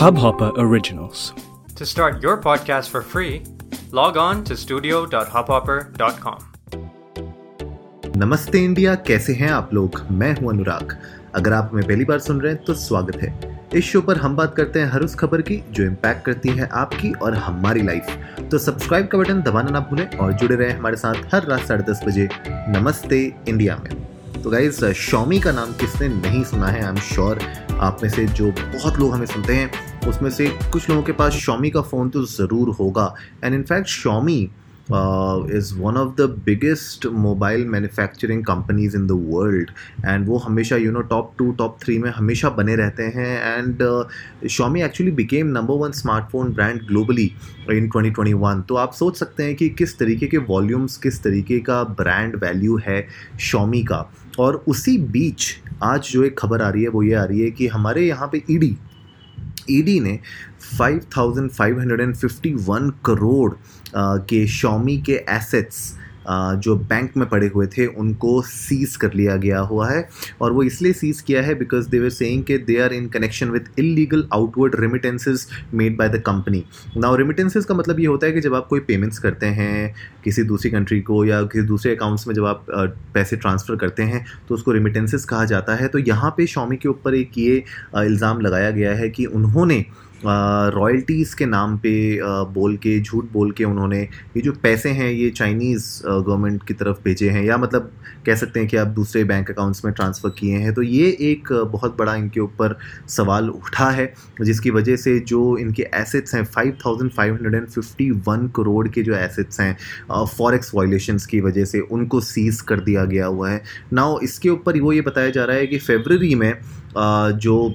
Hubhopper Originals. To start your podcast for free, log on to studio.hubhopper.com. नमस्ते India कैसे हैं आप लोग? मैं हूँ अनुराग। अगर आप हमें पहली बार सुन रहे हैं तो स्वागत है। इस शो पर हम बात करते हैं हर उस खबर की जो इम्पैक्ट करती है आपकी और हमारी लाइफ तो सब्सक्राइब का बटन दबाना ना भूलें और जुड़े रहें हमारे साथ हर रात साढ़े दस बजे नमस्ते इंडिया में। तो गाइज़ शॉमी का नाम किसने नहीं सुना है? आई एम श्योर आप में से जो बहुत लोग हमें सुनते हैं, उसमें से कुछ लोगों के पास शॉमी का फ़ोन तो ज़रूर होगा। And in fact Xiaomi uh, is one of the biggest mobile manufacturing companies in the world and वो हमेशा you know top two top three में हमेशा बने रहते हैं and uh, Xiaomi actually became number one smartphone brand globally in 2021 तो आप सोच सकते हैं कि किस तरीके के वॉल्यूम्स किस तरीके का ब्रांड वैल्यू है Xiaomi का और उसी बीच आज जो एक खबर आ रही है वो ये आ रही है कि हमारे यहाँ पे ईडी ईडी ने 5,551 करोड़ के शॉमी के एसेट्स जो बैंक में पड़े हुए थे, उनको सीज कर लिया गया हुआ है और वो इसलिए सीज किया है बिकॉज़ दे वर सेइंग के they are in connection with illegal outward remittances made by the company now remittances का मतलब ये होता है कि जब आप कोई पेमेंट्स करते हैं किसी दूसरी कंट्री को या किसी दूसरे अकाउंट्स में जब आप पैसे ट्रांसफ़र करते हैं तो उसको रेमिटेंसेज कहा जाता है। तो यहाँ पे शॉमी के ऊपर एक ये इल्ज़ाम लगाया गया है कि उन्होंने रॉयल्टीज़ के नाम पे बोल के झूठ बोल के उन्होंने ये जो पैसे हैं ये चाइनीज़ गवर्नमेंट की तरफ़ भेजे हैं या मतलब कह सकते हैं कि आप दूसरे बैंक अकाउंट्स में ट्रांसफ़र किए हैं तो ये एक बहुत बड़ा इनके ऊपर सवाल उठा है जिसकी वजह से जो इनके एसेट्स हैं 5,551 करोड़ के जो एसेट्स हैं फॉरेक्स वायलेशंस की वजह से उनको सीज़ कर दिया गया हुआ है। नाउ इसके ऊपर वो ये बताया जा रहा है कि फेबररी में जो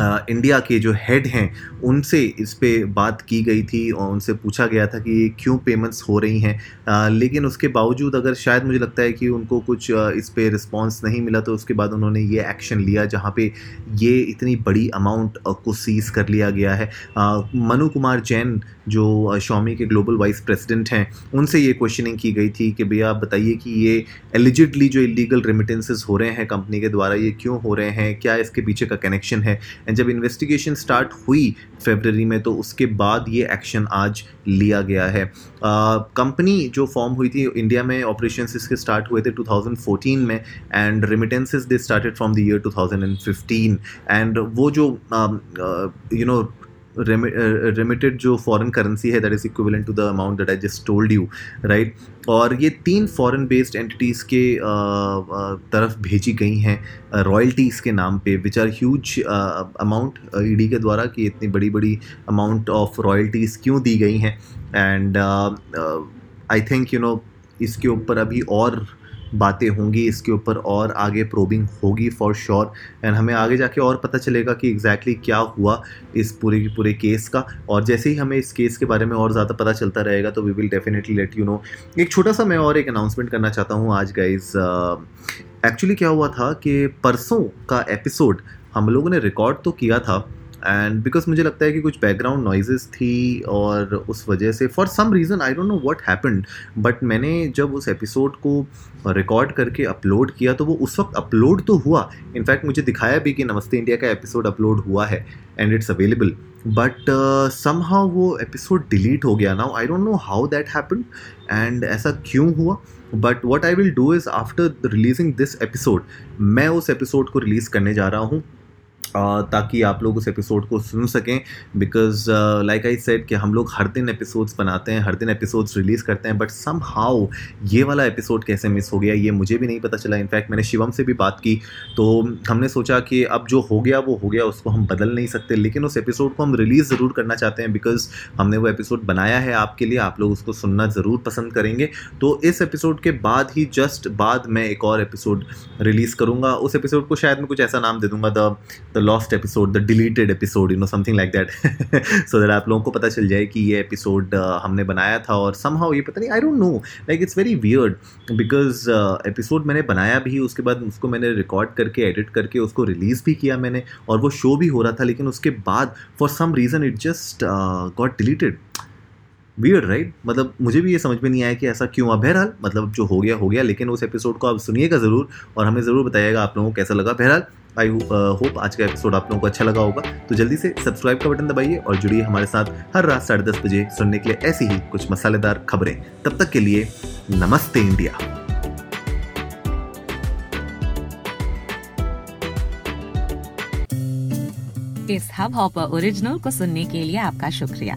इंडिया के जो हेड हैं, उनसे इस पर बात की गई थी और उनसे पूछा गया था कि ये क्यों पेमेंट्स हो रही हैं। लेकिन उसके बावजूद अगर शायद मुझे लगता है कि उनको कुछ इस पर रिस्पॉन्स नहीं मिला तो उसके बाद उन्होंने ये एक्शन लिया जहाँ पे ये इतनी बड़ी अमाउंट को सीज़ कर लिया गया है। मनु कुमार जैन जो शॉमी के ग्लोबल वाइस प्रेसिडेंट हैं, उनसे ये क्वेश्चनिंग की गई थी कि भैया आप बताइए कि ये एलिजिडली जो इलीगल रेमिटेंसेस हो रहे हैं कंपनी के द्वारा, ये क्यों हो रहे हैं? क्या इसके पीछे का कनेक्शन है? एंड जब इन्वेस्टिगेशन स्टार्ट हुई फेबररी में तो उसके बाद ये एक्शन आज लिया गया है। कंपनी जो फॉर्म हुई थी इंडिया में ऑपरेशन इसके स्टार्ट हुए थे 2014 में and remittances they started from the year 2015 and वो जो यू नो रेमिटेड जो फॉरेन करेंसी है that is equivalent to the amount that I just told you right और ये तीन फॉरेन बेस्ड एंटिटीज़ के तरफ़ भेजी गई हैं रॉयल्टीज़ के नाम पे which are huge amount ED के द्वारा कि इतनी बड़ी बड़ी अमाउंट ऑफ़ रॉयल्टीज़ क्यों दी गई हैं? And I think you know इसके ऊपर अभी और बातें होंगी इसके ऊपर और आगे प्रोबिंग होगी फॉर श्योर एंड हमें आगे जाके और पता चलेगा कि एग्जैक्टली exactly क्या हुआ इस पूरे के पूरे केस का. और जैसे ही हमें इस केस के बारे में और ज़्यादा पता चलता रहेगा तो we will definitely let you know एक छोटा सा मैं और एक अनाउंसमेंट करना चाहता हूँ आज गाइज़ एक्चुअली uh, क्या हुआ था कि परसों का एपिसोड हम लोगों ने रिकॉर्ड तो किया था एंड बिकॉज़ मुझे लगता है कि कुछ बैकग्राउंड नॉइजेस थी और उस वजह से for some reason I don't know what happened but मैंने जब उस एपिसोड को रिकॉर्ड करके अपलोड किया तो वो उस वक्त अपलोड तो हुआ। इनफैक्ट मुझे दिखाया भी कि नमस्ते इंडिया का एपिसोड अपलोड हुआ है and it's available but somehow वो एपिसोड डिलीट हो गया। Now I don't know how that happen and ऐसा क्यों हुआ? But what I will do is after releasing this episode मैं उस एपिसोड को रिलीज़ करने जा रहा हूँ। ताकि आप लोग उस एपिसोड को सुन सकें बिकॉज़ लाइक आई सेड कि हम लोग हर दिन एपिसोड्स बनाते हैं, हर दिन एपिसोड्स रिलीज़ करते हैं बट सम हाउ ये वाला एपिसोड कैसे मिस हो गया, ये मुझे भी नहीं पता चला। इनफैक्ट मैंने शिवम से भी बात की तो हमने सोचा कि अब जो हो गया, वो हो गया, उसको हम बदल नहीं सकते, लेकिन उस एपिसोड को हम रिलीज़ ज़रूर करना चाहते हैं बिकॉज़ हमने वो एपिसोड बनाया है आपके लिए, आप लोग उसको सुनना ज़रूर पसंद करेंगे। तो इस एपिसोड के बाद ही जस्ट बाद मैं एक और एपिसोड रिलीज़ करूँगा। उस एपिसोड को शायद मैं कुछ ऐसा नाम दे दूँगा the lost episode the deleted episode you know something like that so that आप लोगों को पता चल जाए कि ये एपिसोड uh, हमने बनाया था और सम हाउ ये पता नहीं I don't know like it's very weird because episode मैंने बनाया भी उसके बाद उसको मैंने रिकॉर्ड करके एडिट करके उसको रिलीज़ भी किया मैंने और वो शो भी हो रहा था लेकिन उसके बाद for some reason it just got deleted weird right right? मतलब मुझे भी ये समझ में नहीं आया कि ऐसा क्यों। अब बहरहाल मतलब जो हो गया हो गया, लेकिन उस एपिसोड को आप सुनिएगा ज़रूर और हमें ज़रूर बताइएगा आप लोगों को कैसा लगा। बहरहाल आई होप आज का एपिसोड आप लोगों को अच्छा लगा होगा। तो जल्दी से सब्सक्राइब का बटन दबाइए और जुड़िए हमारे साथ हर रात साढ़े दस बजे सुनने के लिए ऐसी ही कुछ मसालेदार खबरें। तब तक के लिए नमस्ते इंडिया। इस हब हॉपर ओरिजिनल को सुनने के लिए आपका शुक्रिया।